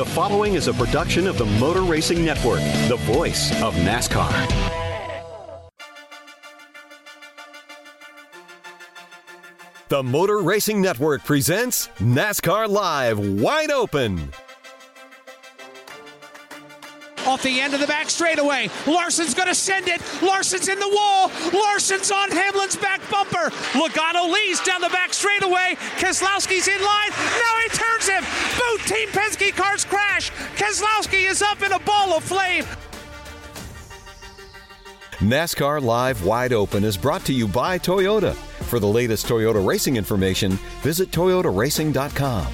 The following is a production of the Motor Racing Network, the voice of NASCAR. The Motor Racing Network presents NASCAR Live Wide Open. Off the end of the back straightaway. Larson's going to send it. Larson's in the wall. Larson's on Hamlin's back bumper. Logano leads down the back straightaway. Keselowski's in line. Now he turns him. Both Team Penske cars crash. Keselowski is up in a ball of flame. NASCAR Live Wide Open is brought to you by Toyota. For the latest Toyota racing information, visit toyotaracing.com.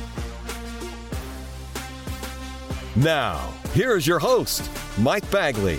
Now, here is your host, Mike Bagley.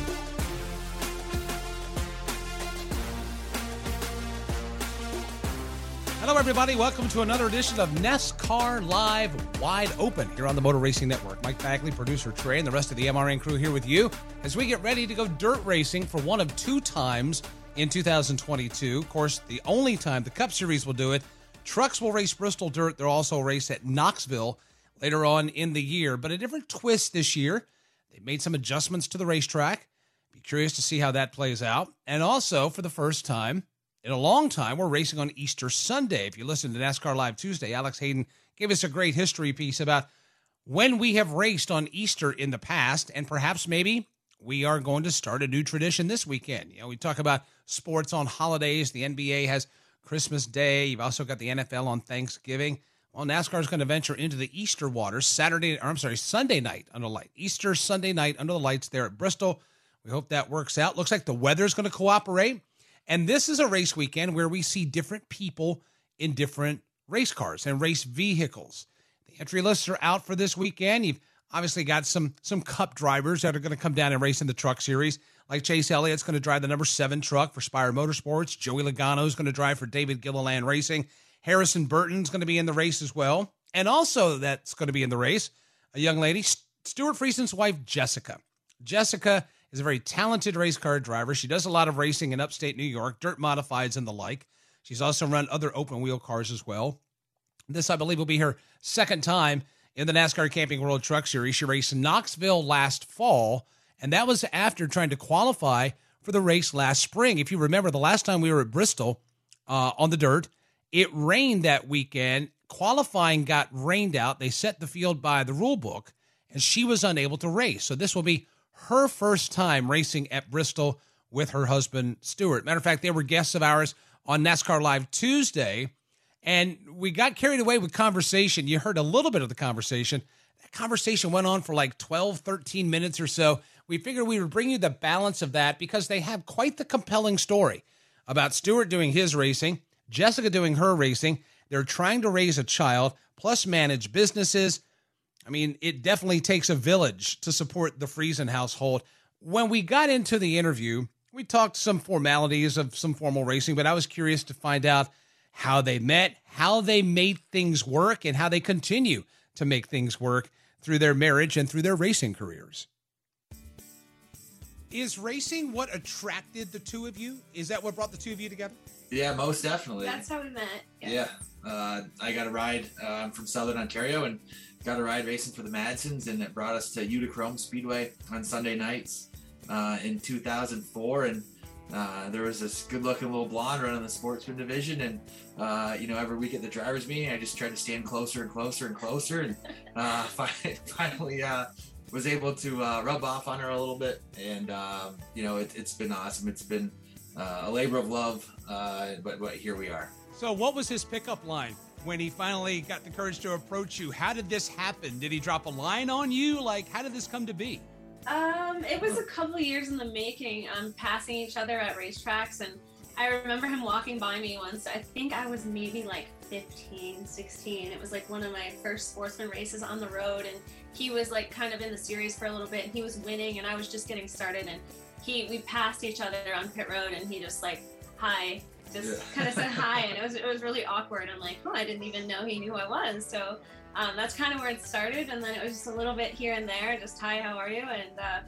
Hello, everybody. Welcome to another edition of NASCAR Live Wide Open here on the Motor Racing Network. Mike Bagley, producer Trey, and the rest of the MRN crew here with you as we get ready to go dirt racing for one of two times in 2022. Of course, the only time the Cup Series will do it. Trucks will race Bristol Dirt. They'll also race at Knoxville later on in the year, but a different twist this year. They made some adjustments to the racetrack. Be curious to see how that plays out. And also, for the first time in a long time, we're racing on Easter Sunday. If you listen to NASCAR Live Tuesday, Alex Hayden gave us a great history piece about when we have raced on Easter in the past, and perhaps maybe we are going to start a new tradition this weekend. You know, we talk about sports on holidays. The NBA has Christmas Day. You've also got the NFL on Thanksgiving. Well, NASCAR is going to venture into the Easter waters Saturday, or I'm sorry, Sunday night under the light. Easter Sunday night under the lights there at Bristol. We hope that works out. Looks like the weather is going to cooperate. And this is a race weekend where we see different people in different race cars and race vehicles. The entry lists are out for this weekend. You've obviously got some some cup drivers that are going to come down and race in the truck series. Like Chase Elliott's going to drive the number seven truck for Spire Motorsports. Joey Logano is going to drive for David Gilliland Racing. Harrison Burton's going to be in the race as well. And also that's going to be in the race, a young lady, Stewart Friesen's wife, Jessica. Jessica is a very talented race car driver. She does a lot of racing in upstate New York, dirt modifieds and the like. She's also run other open wheel cars as well. This, I believe, will be her second time in the NASCAR Camping World Truck Series. She raced Knoxville last fall, and that was after trying to qualify for the race last spring. If you remember, the last time we were at Bristol uh, on the dirt, it rained that weekend. Qualifying got rained out. They set the field by the rule book, and she was unable to race. So this will be her first time racing at Bristol with her husband, Stewart. Matter of fact, they were guests of ours on NASCAR Live Tuesday, and we got carried away with conversation. You heard a little bit of the conversation. That conversation went on for like 12, 13 minutes or so. We figured we would bring you the balance of that because they have quite the compelling story about Stewart doing his racing, Jessica doing her racing. They're trying to raise a child, plus manage businesses. I mean, it definitely takes a village to support the Friesen household. When we got into the interview, we talked some formalities of some formal racing, but I was curious to find out how they met, how they made things work, and how they continue to make things work through their marriage and through their racing careers. Is racing what attracted the two of you? Is that what brought the two of you together? Yeah, most definitely. That's how we met. Yeah, uh, I got a ride. Uh, I'm from Southern Ontario and got a ride racing for the Madsons, and it brought us to Utica-Rome Speedway on Sunday nights uh, in 2004. And uh, there was this good-looking little blonde running the sportsman division, and uh, you know, every week at the drivers' meeting, I just tried to stand closer and closer and closer, and uh, finally was able to rub off on her a little bit. And um, you know, it, has been awesome. It's been a labor of love, but, but here we are. So, what was his pickup line when he finally got the courage to approach you? How did this happen? Did he drop a line on you? Like, how did this come to be? Um, it was a couple years in the making, um, passing each other at racetracks. And I remember him walking by me once. I think I was maybe like 15, 16. It was like one of my first sportsman races on the road. And he was like kind of in the series for a little bit and he was winning and I was just getting started. And he, we passed each other on pit road and he just like, hi, just yeah. kind of said hi, and it was it was really awkward. I'm like, oh, I didn't even know he knew who I was. So um, that's kind of where it started, and then it was just a little bit here and there, just hi, how are you? And uh,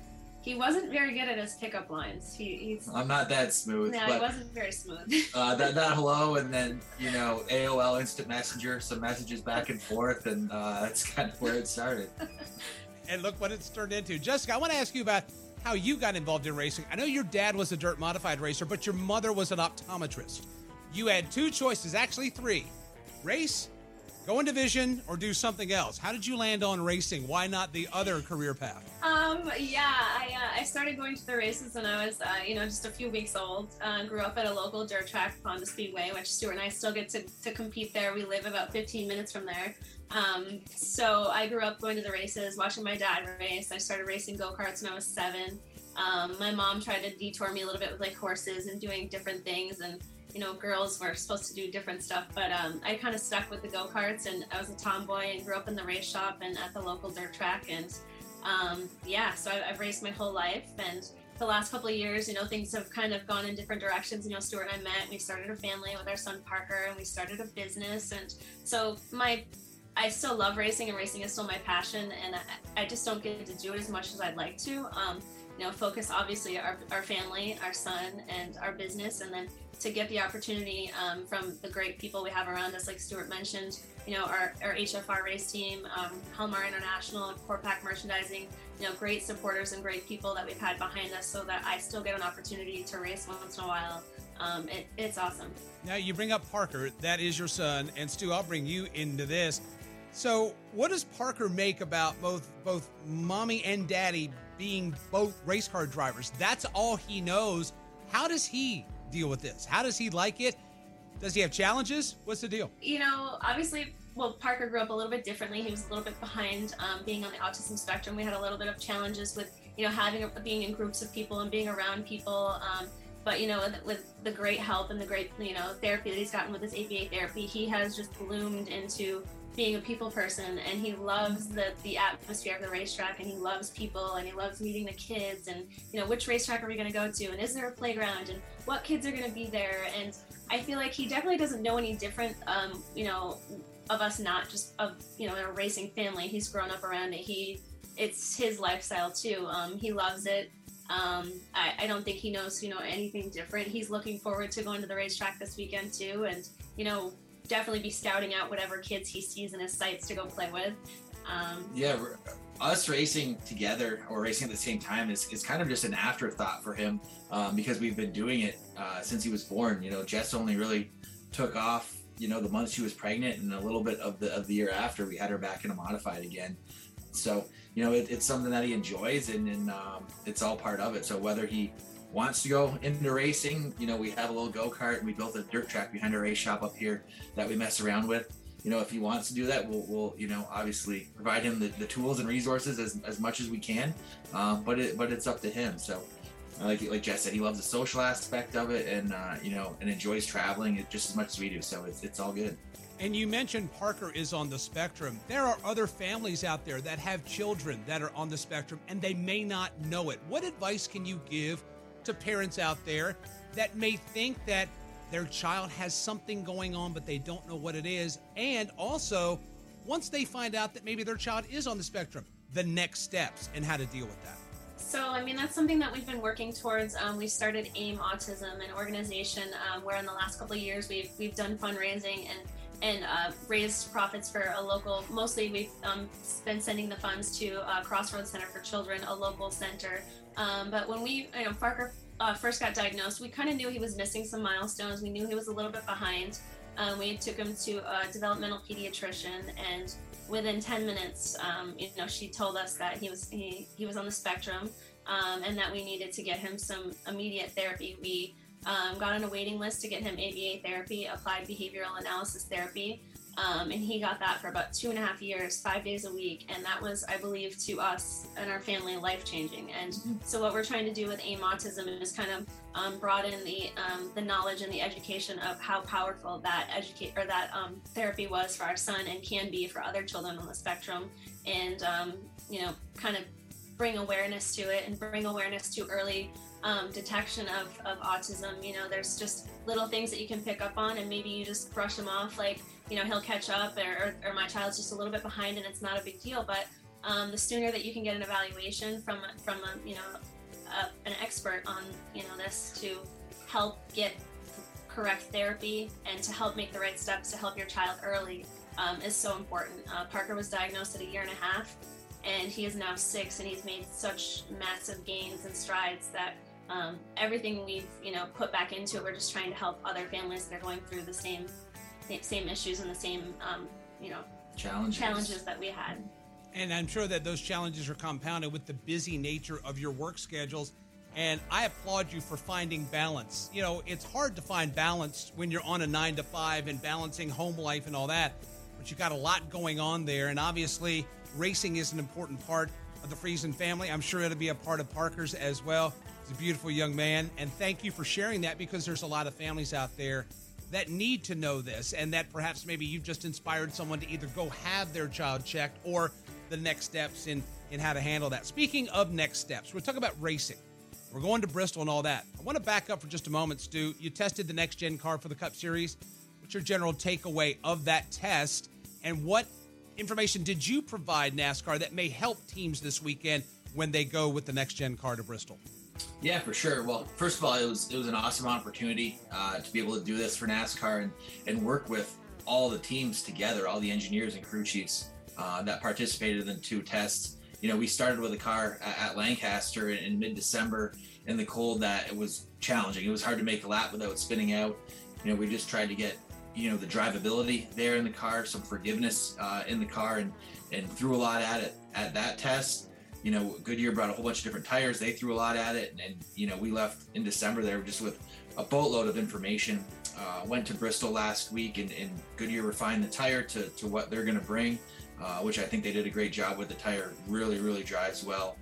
he wasn't very good at his pickup lines. He, he's I'm not that smooth. No, he wasn't very smooth. uh, that that hello, and then you know AOL Instant Messenger, some messages back and forth, and uh, that's kind of where it started. and look what it's turned into. Jessica, I want to ask you about how you got involved in racing. I know your dad was a dirt modified racer, but your mother was an optometrist. You had two choices, actually three race, go in division, or do something else. How did you land on racing? Why not the other career path? Um, yeah, I, uh, I started going to the races when I was, uh, you know, just a few weeks old. Uh, grew up at a local dirt track, Fonda Speedway, which Stewart and I still get to, to compete there. We live about 15 minutes from there. Um, so I grew up going to the races, watching my dad race. I started racing go karts when I was seven. Um, my mom tried to detour me a little bit with like horses and doing different things, and you know, girls were supposed to do different stuff. But um, I kind of stuck with the go karts, and I was a tomboy and grew up in the race shop and at the local dirt track. And um, yeah, so I, I've raced my whole life, and the last couple of years, you know, things have kind of gone in different directions. You know, Stewart and I met, we started a family with our son Parker, and we started a business. And so my I still love racing, and racing is still my passion, and I, I just don't get to do it as much as I'd like to. Um, know, focus obviously our, our family, our son, and our business, and then to get the opportunity um, from the great people we have around us, like Stewart mentioned, you know, our, our HFR race team, um, Halmar International, Pack Merchandising, you know, great supporters and great people that we've had behind us so that I still get an opportunity to race once in a while. Um, it, it's awesome. Now, you bring up Parker, that is your son, and Stu, I'll bring you into this. So, what does Parker make about both both mommy and daddy being both race car drivers? That's all he knows. How does he deal with this? How does he like it? Does he have challenges? What's the deal? You know, obviously, well, Parker grew up a little bit differently. He was a little bit behind um, being on the autism spectrum. We had a little bit of challenges with, you know, having being in groups of people and being around people. Um, but you know, with, with, the great help and the great you know therapy that he's gotten with his ABA therapy, he has just bloomed into being a people person and he loves the the atmosphere of the racetrack and he loves people and he loves meeting the kids and you know which racetrack are we going to go to and is there a playground and what kids are going to be there and I feel like he definitely doesn't know any different um, you know of us not just of you know in a racing family he's grown up around it he it's his lifestyle too um, he loves it um, I, I, don't think he knows, you know, anything different. He's looking forward to going to the racetrack this weekend too, and you know, definitely be scouting out whatever kids he sees in his sights to go play with. Um, yeah, us racing together or racing at the same time is, is kind of just an afterthought for him um, because we've been doing it uh, since he was born. You know, Jess only really took off, you know, the month she was pregnant and a little bit of the of the year after we had her back in a modified again. So you know, it, it's something that he enjoys and, and um, it's all part of it. So whether he wants to go into racing, you know, we have a little go kart and we built a dirt track behind our race shop up here that we mess around with. You know, if he wants to do that, we'll, we'll you know, obviously provide him the, the tools and resources as, as much as we can. Um, but it, but it's up to him. So, like like Jess said, he loves the social aspect of it, and uh, you know, and enjoys traveling just as much as we do. So it's it's all good. And you mentioned Parker is on the spectrum. There are other families out there that have children that are on the spectrum, and they may not know it. What advice can you give to parents out there that may think that their child has something going on, but they don't know what it is. And also, once they find out that maybe their child is on the spectrum, the next steps and how to deal with that? So, I mean, that's something that we've been working towards. Um, we started AIM Autism, an organization um, where in the last couple of years we've, we've done fundraising and and uh, raised profits for a local. Mostly, we've um, been sending the funds to uh, Crossroads Center for Children, a local center. Um, but when we, you know, Parker uh, first got diagnosed, we kind of knew he was missing some milestones. We knew he was a little bit behind. Um, we took him to a developmental pediatrician, and within 10 minutes, um, you know, she told us that he was he, he was on the spectrum, um, and that we needed to get him some immediate therapy. We um, got on a waiting list to get him ABA therapy, applied behavioral analysis therapy. Um, and he got that for about two and a half years, five days a week. And that was, I believe, to us and our family life changing. And mm-hmm. so, what we're trying to do with AIM Autism is kind of um, broaden the um, the knowledge and the education of how powerful that educate or that um, therapy was for our son and can be for other children on the spectrum. And um, you know, kind of bring awareness to it and bring awareness to early um, detection of, of autism. You know, there's just little things that you can pick up on, and maybe you just brush them off, like, you know, he'll catch up, or, or, my child's just a little bit behind, and it's not a big deal. But um, the sooner that you can get an evaluation from from a, you know a, an expert on you know this to help get correct therapy and to help make the right steps to help your child early um, is so important. Uh, Parker was diagnosed at a year and a half and he is now six and he's made such massive gains and strides that um, everything we've you know put back into it we're just trying to help other families that are going through the same same issues and the same um, you know challenges. challenges that we had. And i'm sure that those challenges are compounded with the busy nature of your work schedules. And i applaud you for finding balance. You know it's hard to find balance when you're on a nine to five and balancing home life and all that but you've got a lot going on there. And obviously racing is an important part of the Friesen family. I'm sure it'll be a part of Parker's as well. He's a beautiful young man. And thank you for sharing that because there's a lot of families out there that need to know this and that perhaps maybe you've just inspired someone to either go have their child checked or the next steps in, in how to handle that. Speaking of next steps, we're talking about racing. We're going to Bristol and all that. I want to back up for just a moment, Stu. You tested the next gen car for the Cup Series. What's your general takeaway of that test? And what information did you provide NASCAR that may help teams this weekend when they go with the next gen car to Bristol? Yeah, for sure. Well, first of all, it was it was an awesome opportunity uh, to be able to do this for NASCAR and and work with all the teams together, all the engineers and crew chiefs uh, that participated in the two tests. You know, we started with a car at, Lancaster in, in mid-December in the cold that it was challenging. It was hard to make a lap without spinning out. You know, we just tried to get you know the drivability there in the car, some forgiveness uh, in the car, and and threw a lot at it at that test. You know, Goodyear brought a whole bunch of different tires. They threw a lot at it, and, and you know we left in December there just with a boatload of information. Uh, went to Bristol last week, and, and, Goodyear refined the tire to, to what they're going to bring, uh, which I think they did a great job with. The tire really, really drives well.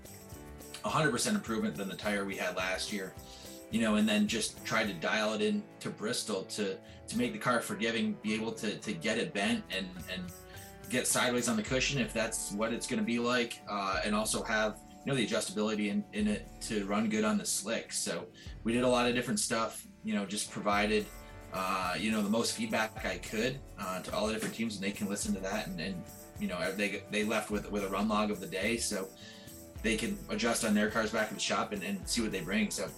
100% improvement than the tire we had last year you know, and then just try to dial it in to Bristol to to make the car forgiving, be able to to get it bent and and get sideways on the cushion if that's what it's going to be like, uh, and also have you know the adjustability in, in it to run good on the slick. So we did a lot of different stuff. You know, just provided uh, you know the most feedback I could uh, to all the different teams, and they can listen to that. And, and you know they they left with with a run log of the day, so they can adjust on their cars back in the shop and, and see what they bring. So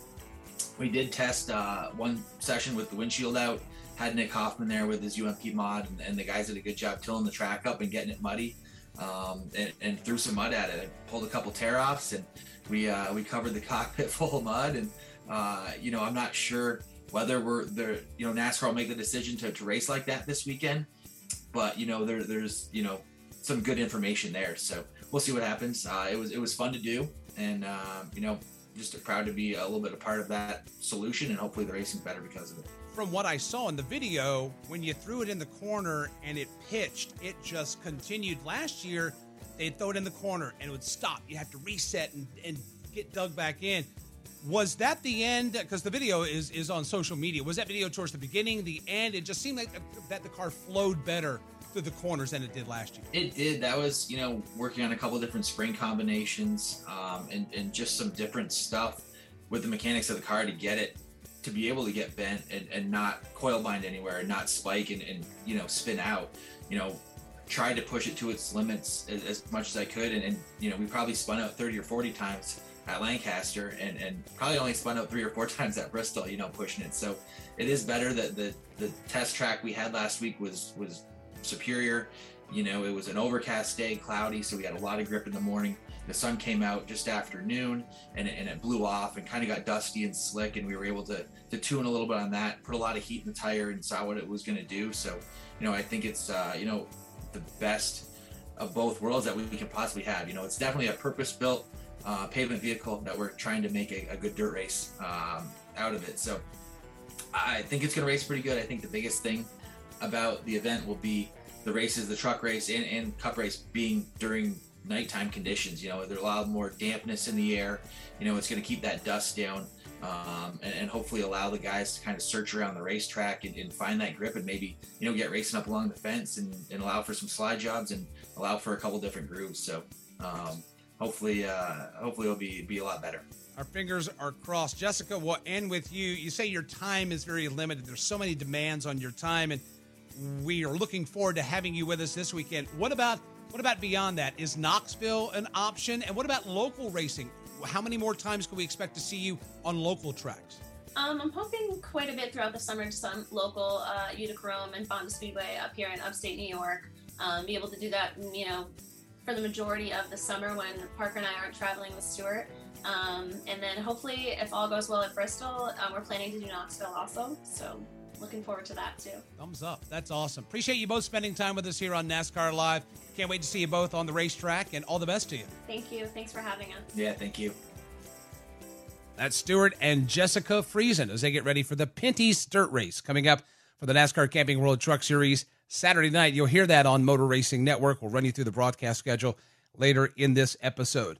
we did test uh, one session with the windshield out. Had Nick Hoffman there with his UMP mod, and, and the guys did a good job tilling the track up and getting it muddy, um, and, and, threw some mud at it. I pulled a couple tear offs, and we uh, we covered the cockpit full of mud. And uh, you know, I'm not sure whether we're there. You know, NASCAR will make the decision to, to race like that this weekend, but you know, there, there's you know some good information there. So we'll see what happens. Uh, it was it was fun to do, and uh, you know, just proud to be a little bit a part of that solution, and hopefully the racing's better because of it. From what I saw in the video, when you threw it in the corner and it pitched, it just continued. Last year, they'd throw it in the corner and it would stop. You have to reset and, and get dug back in. Was that the end? Because the video is is on social media. Was that video towards the beginning, the end? It just seemed like that the car flowed better through the corners than it did last year. It did. That was, you know, working on a couple different spring combinations um, and, and just some different stuff with the mechanics of the car to get it to be able to get bent and, and not coil bind anywhere and not spike and, and you know spin out. You know, tried to push it to its limits as, as much as I could, and, and you know we probably spun out 30 or 40 times at Lancaster, and, and probably only spun out three or four times at Bristol. You know, pushing it. So it is better that the the test track we had last week was was superior. You know, it was an overcast day, cloudy, so we had a lot of grip in the morning. The sun came out just after noon and it, and it blew off and kind of got dusty and slick, and we were able to, to tune a little bit on that, put a lot of heat in the tire, and saw what it was going to do. So, you know, I think it's, uh, you know, the best of both worlds that we can possibly have. You know, it's definitely a purpose built uh, pavement vehicle that we're trying to make a, a good dirt race um, out of it. So, I think it's going to race pretty good. I think the biggest thing about the event will be the races, the truck race and, and cup race being during nighttime conditions. You know, there's a lot more dampness in the air. You know, it's going to keep that dust down um, and, and, hopefully allow the guys to kind of search around the racetrack and, and, find that grip and maybe, you know, get racing up along the fence and, and, allow for some slide jobs and allow for a couple different grooves. So um, hopefully, uh, hopefully it'll be, be a lot better. Our fingers are crossed. Jessica, we'll end with you. You say your time is very limited. There's so many demands on your time, and we are looking forward to having you with us this weekend. What about what about beyond that? Is Knoxville an option? And what about local racing? How many more times can we expect to see you on local tracks? Um, I'm hoping quite a bit throughout the summer to some local uh, Utica and Fonda Speedway up here in upstate New York. Um, be able to do that, you know, for the majority of the summer when Parker and I aren't traveling with Stewart. Um, and then hopefully, if all goes well at Bristol, uh, we're planning to do Knoxville also. So looking forward to that too. Thumbs up. That's awesome. Appreciate you both spending time with us here on NASCAR Live. Can't wait to see you both on the racetrack and all the best to you. Thank you. Thanks for having us. Yeah, thank you. That's Stewart and Jessica Friesen as they get ready for the Pinty's Dirt Race coming up for the NASCAR Camping World Truck Series Saturday night. You'll hear that on Motor Racing Network. We'll run you through the broadcast schedule later in this episode.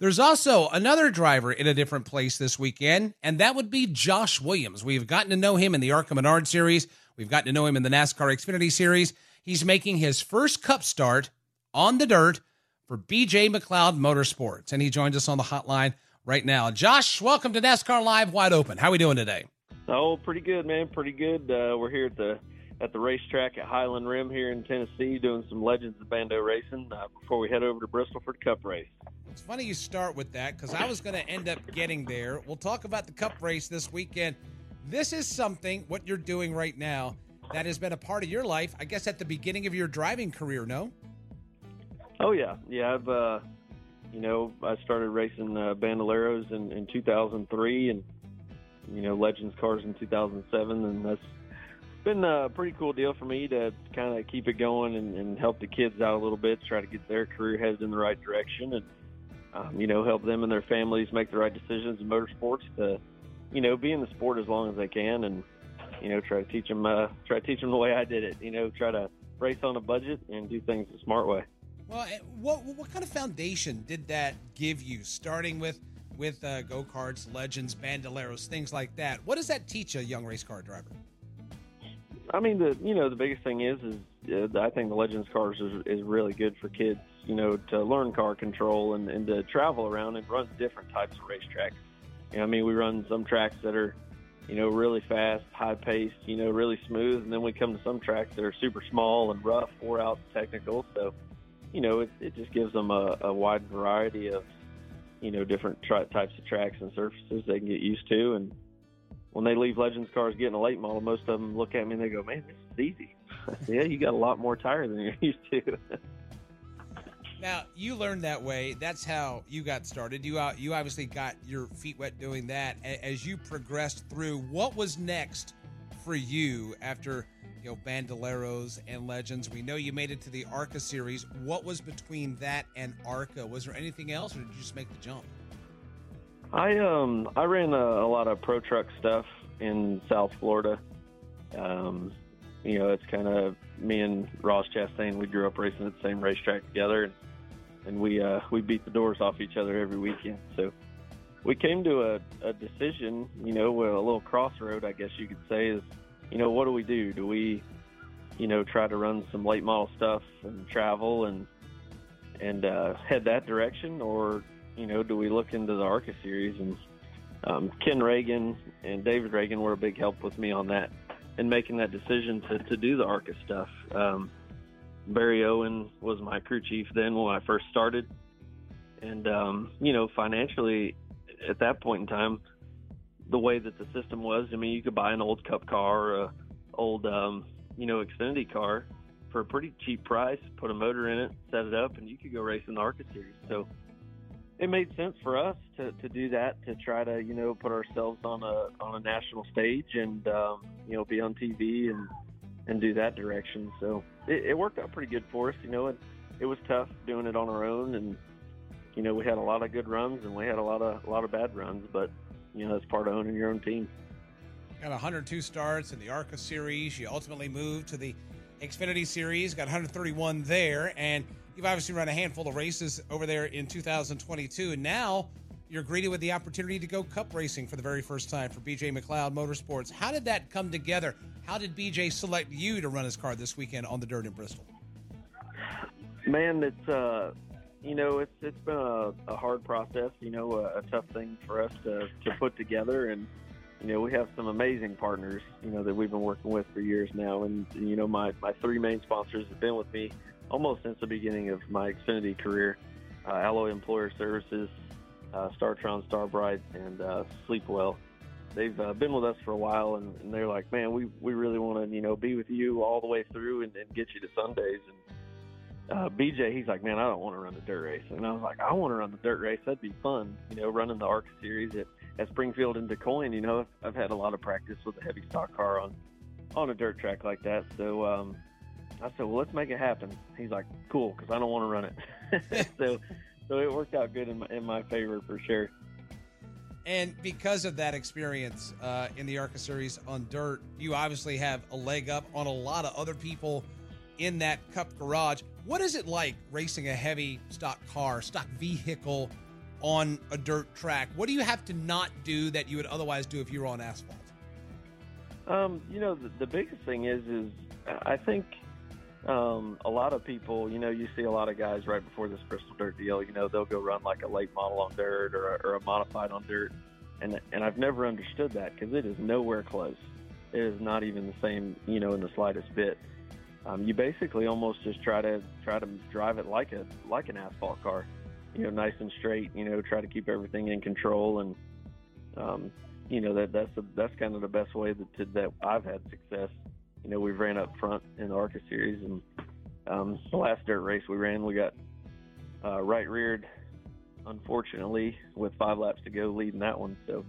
There's also another driver in a different place this weekend, and that would be Josh Williams. We've gotten to know him in the ARCA Menard series. We've gotten to know him in the NASCAR Xfinity series. He's making his first cup start on the dirt for BJ McLeod Motorsports, and he joins us on the hotline right now. Josh, welcome to NASCAR Live Wide Open. How are we doing today? Oh, pretty good, man. Pretty good. Uh, we're here at the at the racetrack at Highland Rim here in Tennessee, doing some Legends of Bando racing uh, before we head over to Bristol for the Cup race. It's funny you start with that because I was going to end up getting there. We'll talk about the Cup race this weekend. This is something what you're doing right now that has been a part of your life. I guess at the beginning of your driving career, no? Oh yeah, yeah. I've uh, you know I started racing uh, Bandoleros in, in 2003 and you know Legends cars in 2007, and that's been a pretty cool deal for me to kind of keep it going and, and help the kids out a little bit, try to get their career headed in the right direction, and um, you know help them and their families make the right decisions in motorsports to you know be in the sport as long as they can, and you know try to teach them uh, try to teach them the way I did it. You know try to race on a budget and do things the smart way. Well, eh, what what kind of foundation did that give you? Starting with with uh, go karts, legends, bandoleros, things like that. What does that teach a young race car driver? I mean, the you know the biggest thing is is uh, I think the Legends cars is, is really good for kids. You know, to learn car control and, and to travel around and run different types of racetracks. You know, I mean, we run some tracks that are, you know, really fast, high paced, you know, really smooth, and then we come to some tracks that are super small and rough, four out technical. So, you know, it, it just gives them a, a wide variety of, you know, different tri- types of tracks and surfaces they can get used to, and when they leave Legends cars getting a late model, most of them look at me and they go, "Man, this is easy." yeah, you got a lot more tire than you're used to. now you learned that way. That's how you got started. You uh, you obviously got your feet wet doing that. As you progressed through, what was next for you after you know Bandoleros and Legends? We know you made it to the ARCA series. What was between that and ARCA? Was there anything else, or did you just make the jump? I um I ran a, a, lot of pro truck stuff in South Florida. Um, you know, it's kind of me and Ross Chastain. We grew up racing at the same racetrack together, and, and we uh, we beat the doors off each other every weekend. So we came to a, a decision, you know, a little crossroad, I guess you could say, is, you know, what do we do? Do we, you know, try to run some late model stuff and travel and and uh, head that direction, or you know, do we look into the ARCA series? And um, Ken Reagan and David Reagan were a big help with me on that and making that decision to, to do the ARCA stuff. Um, Barry Owen was my crew chief then when I first started. And, um, you know, financially, at that point in time, the way that the system was, I mean, you could buy an old Cup car or a old, um, you know, Xfinity car for a pretty cheap price, put a motor in it, set it up, and you could go race in the ARCA series. So it made sense for us to, to do that to try to you know put ourselves on a on a national stage and um, you know be on TV and and do that direction. So it, it worked out pretty good for us. You know, it it was tough doing it on our own, and you know we had a lot of good runs and we had a lot of a lot of bad runs, but you know that's part of owning your own team. Got 102 starts in the ARCA series. You ultimately moved to the Xfinity series, got 131 there, and You've obviously run a handful of races over there in 2022, and now you're greeted with the opportunity to go cup racing for the very first time for BJ McLeod Motorsports. How did that come together? How did BJ select you to run his car this weekend on the dirt in Bristol? Man, it's uh, you know, it's it's been a, a hard process. You know, a, a tough thing for us to to put together, and you know, we have some amazing partners. You know that we've been working with for years now, and you know, my my three main sponsors have been with me almost since the beginning of my Xfinity career. Uh, Alloy Employer Services, uh, StarTron, Starbright, and uh, Sleepwell. They've uh, been with us for a while, and, and they're like, man, we, we really want to, you know, be with you all the way through and, and get you to Sundays. And uh, BJ, he's like, man, I don't want to run the dirt race. And I was like, I want to run the dirt race. That'd be fun, you know, running the ARCA series at, at Springfield and DuQuoin. You know, I've had a lot of practice with a heavy stock car on on a dirt track like that. So um, I said, well, let's make it happen. He's like, cool, because I don't want to run it. so, so it worked out good in my, in my favor for sure. And because of that experience uh, in the ARCA series on dirt, you obviously have a leg up on a lot of other people in that Cup garage. What is it like racing a heavy stock car, stock vehicle on a dirt track? What do you have to not do that you would otherwise do if you were on asphalt? Um, you know, the, the biggest thing is, is I think um, a lot of people, you know, you see a lot of guys right before this Bristol Dirt deal, you know, they'll go run like a late model on dirt or, or a modified on dirt. And, and I've never understood that because it is nowhere close. It is not even the same, you know, in the slightest bit. Um, you basically almost just try to try to drive it like a like an asphalt car, you know, nice and straight. You know, try to keep everything in control, and um, you know that that's that's kind of the best way that to, that I've had success you know, we ran up front in the ARCA series, and um, the last dirt race we ran, we got uh, right reared, unfortunately, with five laps to go, leading that one. So,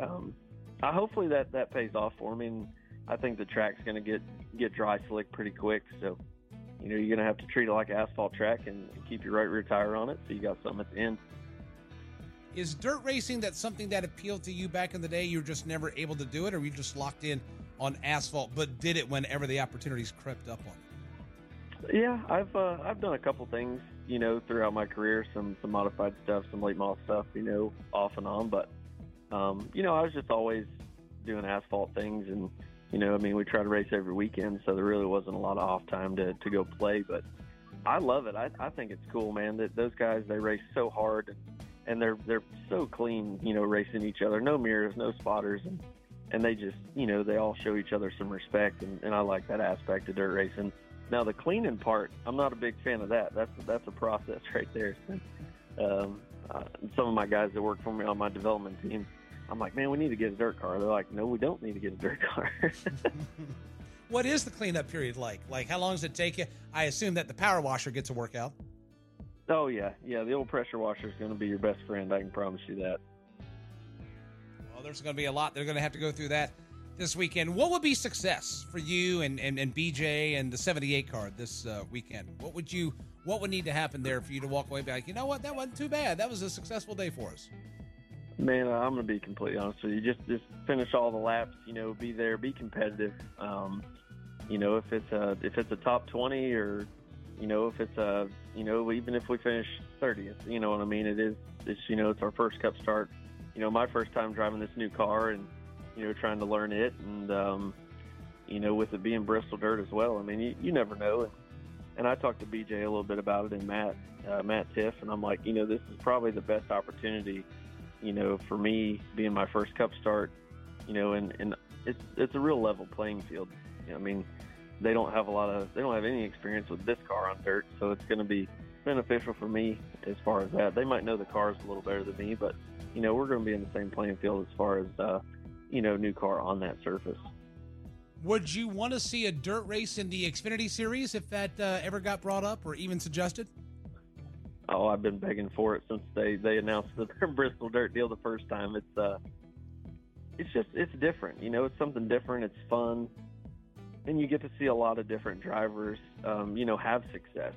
um, I, hopefully that that pays off for me. And I think the track's going to get get dry slick pretty quick. So, you know, you're going to have to treat it like an asphalt track and keep your right rear tire on it, so you got something at the end. Is dirt racing that something that appealed to you back in the day? You were just never able to do it, or you just locked in on asphalt, but did it whenever the opportunities crept up on you? Yeah, I've uh, I've done a couple things, you know, throughout my career. Some some modified stuff, some late model stuff, you know, off and on. But um, you know, I was just always doing asphalt things, and you know, I mean, we try to race every weekend, so there really wasn't a lot of off time to to go play. But I love it. I I think it's cool, man. That those guys they race so hard, and, and they're they're so clean, you know, racing each other. No mirrors, no spotters, and and they just, you know, they all show each other some respect, and, and I like that aspect of dirt racing. Now the cleaning part, I'm not a big fan of that. That's that's a process right there. um, uh, some of my guys that work for me on my development team, I'm like, man, we need to get a dirt car. They're like, no, we don't need to get a dirt car. what is the cleanup period like? Like, how long does it take you? I assume that the power washer gets a workout. Oh yeah, yeah. The old pressure washer is going to be your best friend. I can promise you that there's going to be a lot. They're going to have to go through that this weekend. What would be success for you and, and, and BJ and the 78 card this uh, weekend? What would you what would need to happen there for you to walk away and be like, you know what, that wasn't too bad. That was a successful day for us. Man, I'm going to be completely honest with you. Just just finish all the laps. You know, be there, be competitive. Um, you know, if it's a if it's a top 20 or you know, if it's a you know, even if we finish 30th, you know what I mean? It is it's you know, it's our first Cup start. You know, my first time driving this new car and you know trying to learn it and um, you know with it being Bristol dirt as well. I mean, you, you never know. And, and I talked to BJ a little bit about it and Matt uh, Matt Tifft, and I'm like, you know, this is probably the best opportunity, you know, for me being my first Cup start, you know, and and it's it's a real level playing field. You know, I mean, they don't have a lot of they don't have any experience with this car on dirt, so it's going to be beneficial for me as far as that. They might know the cars a little better than me, but you know, we're going to be in the same playing field as far as uh, you know, new car on that surface. Would you want to see a dirt race in the Xfinity Series if that uh, ever got brought up or even suggested? Oh, I've been begging for it since they they announced the Bristol Dirt deal the first time. It's uh, it's just it's different. You know, it's something different. It's fun, and you get to see a lot of different drivers. Um, you know, have success.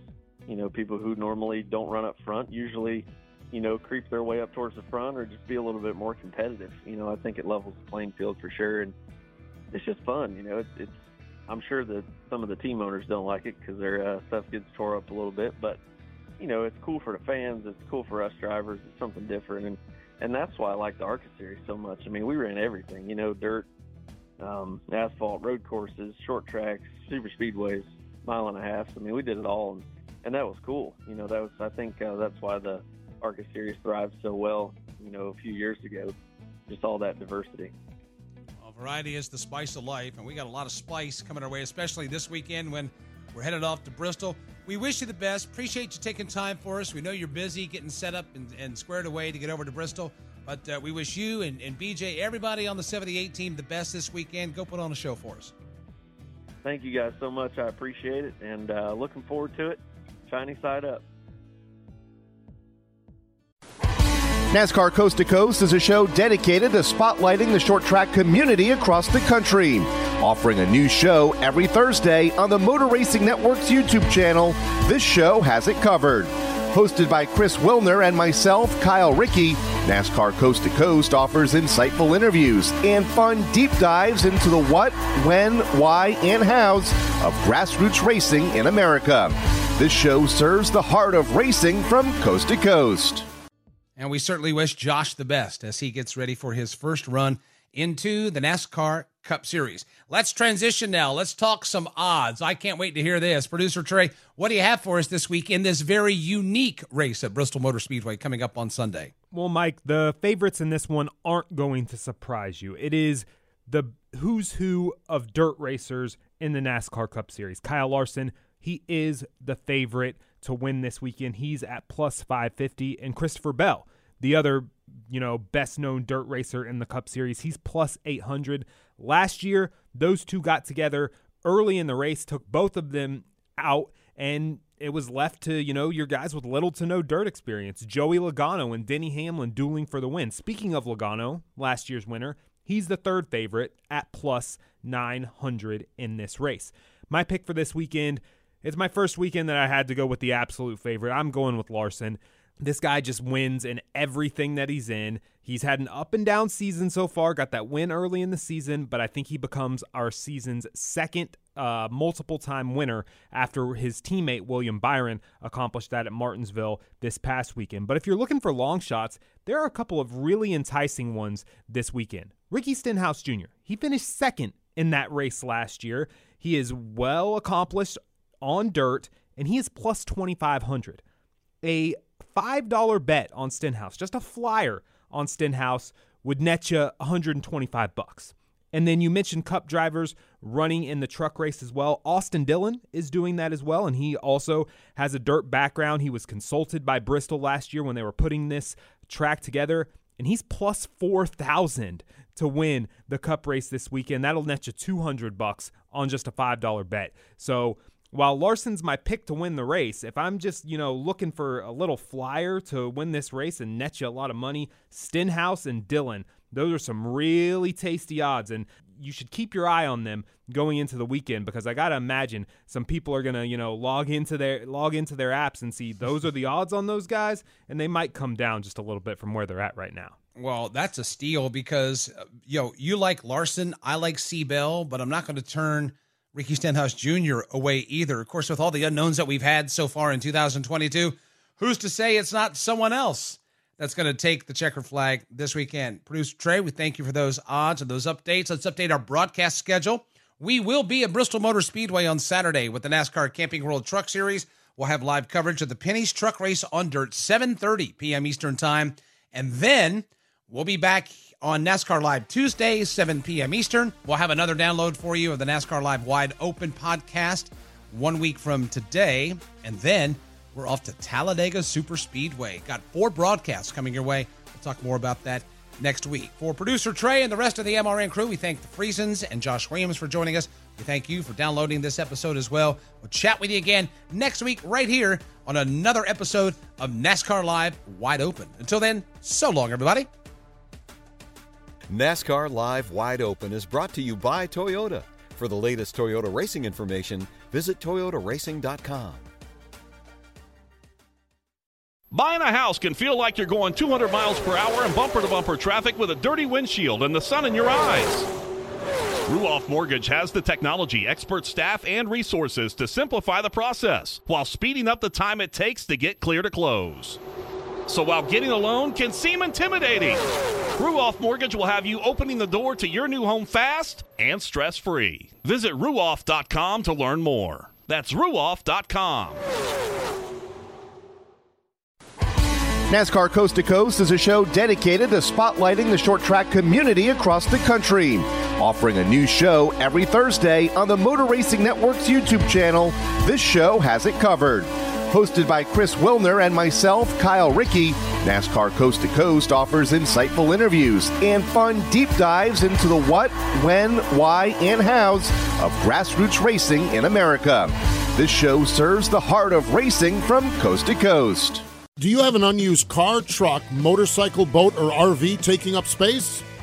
You know, people who normally don't run up front usually, you know, creep their way up towards the front or just be a little bit more competitive. You know, I think it levels the playing field for sure, and it's just fun. You know, it's, it's I'm sure that some of the team owners don't like it because their uh, stuff gets tore up a little bit, but you know, it's cool for the fans. It's cool for us drivers. It's something different, and and that's why I like the ARCA series so much. I mean, we ran everything. You know, dirt, um, asphalt, road courses, short tracks, super speedways, mile and a half. I mean, we did it all, and and that was cool. You know, that was I think uh, that's why the ARCA series thrived so well. You know, a few years ago, just all that diversity. Well, variety is the spice of life, and we got a lot of spice coming our way, especially this weekend when we're headed off to Bristol. We wish you the best. Appreciate you taking time for us. We know you're busy getting set up and, and squared away to get over to Bristol. But uh, we wish you and, and BJ, everybody on the 78 team, the best this weekend. Go put on a show for us. Thank you guys so much. I appreciate it and uh, looking forward to it. Shiny side up. NASCAR Coast to Coast is a show dedicated to spotlighting the short track community across the country. Offering a new show every Thursday on the Motor Racing Network's YouTube channel, this show has it covered. Hosted by Chris Wilner and myself, Kyle Rickey, NASCAR Coast to Coast offers insightful interviews and fun deep dives into the what, when, why, and hows of grassroots racing in America. This show serves the heart of racing from coast to coast. And we certainly wish Josh the best as he gets ready for his first run into the NASCAR Cup Series. Let's transition now. Let's talk some odds. I can't wait to hear this. Producer Trey, what do you have for us this week in this very unique race at Bristol Motor Speedway coming up on Sunday? Well, Mike, the favorites in this one aren't going to surprise you. It is the who's who of dirt racers in the NASCAR Cup Series. Kyle Larson, he is the favorite to win this weekend. He's at plus 550. And Christopher Bell, the other, you know, best known dirt racer in the Cup Series, he's plus 800. Last year, those two got together early in the race, took both of them out, and it was left to, you know, your guys with little to no dirt experience. Joey Logano and Denny Hamlin dueling for the win. Speaking of Logano, last year's winner, he's the third favorite at plus 900 in this race. My pick for this weekend it's my first weekend that I had to go with the absolute favorite. I'm going with Larson. This guy just wins in everything that he's in. He's had an up and down season so far, got that win early in the season, but I think he becomes our season's second uh, multiple time winner after his teammate William Byron accomplished that at Martinsville this past weekend. But if you're looking for long shots, there are a couple of really enticing ones this weekend. Ricky Stenhouse Jr., he finished second in that race last year. He is well accomplished on dirt, and he is plus 2,500. A $5 bet on Stenhouse, just a flyer on Stenhouse, would net you 125 bucks. And then you mentioned cup drivers running in the truck race as well. Austin Dillon is doing that as well, and he also has a dirt background. He was consulted by Bristol last year when they were putting this track together, and he's plus 4,000 to win the cup race this weekend. That'll net you 200 bucks on just a $5 bet. So while Larson's my pick to win the race, if I'm just, you know, looking for a little flyer to win this race and net you a lot of money, Stenhouse and Dillon, those are some really tasty odds. And you should keep your eye on them going into the weekend because I gotta imagine some people are gonna, you know, log into their log into their apps and see those are the odds on those guys, and they might come down just a little bit from where they're at right now. Well, that's a steal because, uh, yo, you like Larson, I like C Bell, but I'm not going to turn Ricky Stenhouse Jr. away either. Of course, with all the unknowns that we've had so far in 2022, who's to say it's not someone else that's going to take the checker flag this weekend? Producer Trey, we thank you for those odds and those updates. Let's update our broadcast schedule. We will be at Bristol Motor Speedway on Saturday with the NASCAR Camping World Truck Series. We'll have live coverage of the Pinty's Truck Race on Dirt, 7:30 p.m. Eastern Time, and then we'll be back on NASCAR Live Tuesday, 7 p.m. Eastern. We'll have another download for you of the NASCAR Live Wide Open podcast one week from today, and then we're off to Talladega Super Speedway. Got four broadcasts coming your way. We'll talk more about that next week. For producer Trey and the rest of the MRN crew, we thank the Friesens and Josh Williams for joining us. We thank you for downloading this episode as well. We'll chat with you again next week, right here on another episode of NASCAR Live Wide Open. Until then, so long, everybody. NASCAR Live Wide Open is brought to you by Toyota. For the latest Toyota racing information, visit toyotaracing.com. Buying a house can feel like you're going 200 miles per hour in bumper to bumper traffic with a dirty windshield and the sun in your eyes. Ruoff Mortgage has the technology, expert staff, and resources to simplify the process while speeding up the time it takes to get clear to close. So while getting a loan can seem intimidating, Ruoff Mortgage will have you opening the door to your new home fast and stress free. Visit ruoff.com to learn more. That's ruoff.com. NASCAR Coast to Coast is a show dedicated to spotlighting the short track community across the country. Offering a new show every Thursday on the Motor Racing Network's YouTube channel, this show has it covered. Hosted by Chris Wilner and myself, Kyle Rickey, NASCAR Coast to Coast offers insightful interviews and fun deep dives into the what, when, why, and hows of grassroots racing in America. This show serves the heart of racing from coast to coast. Do you have an unused car, truck, motorcycle, boat, or RV taking up space?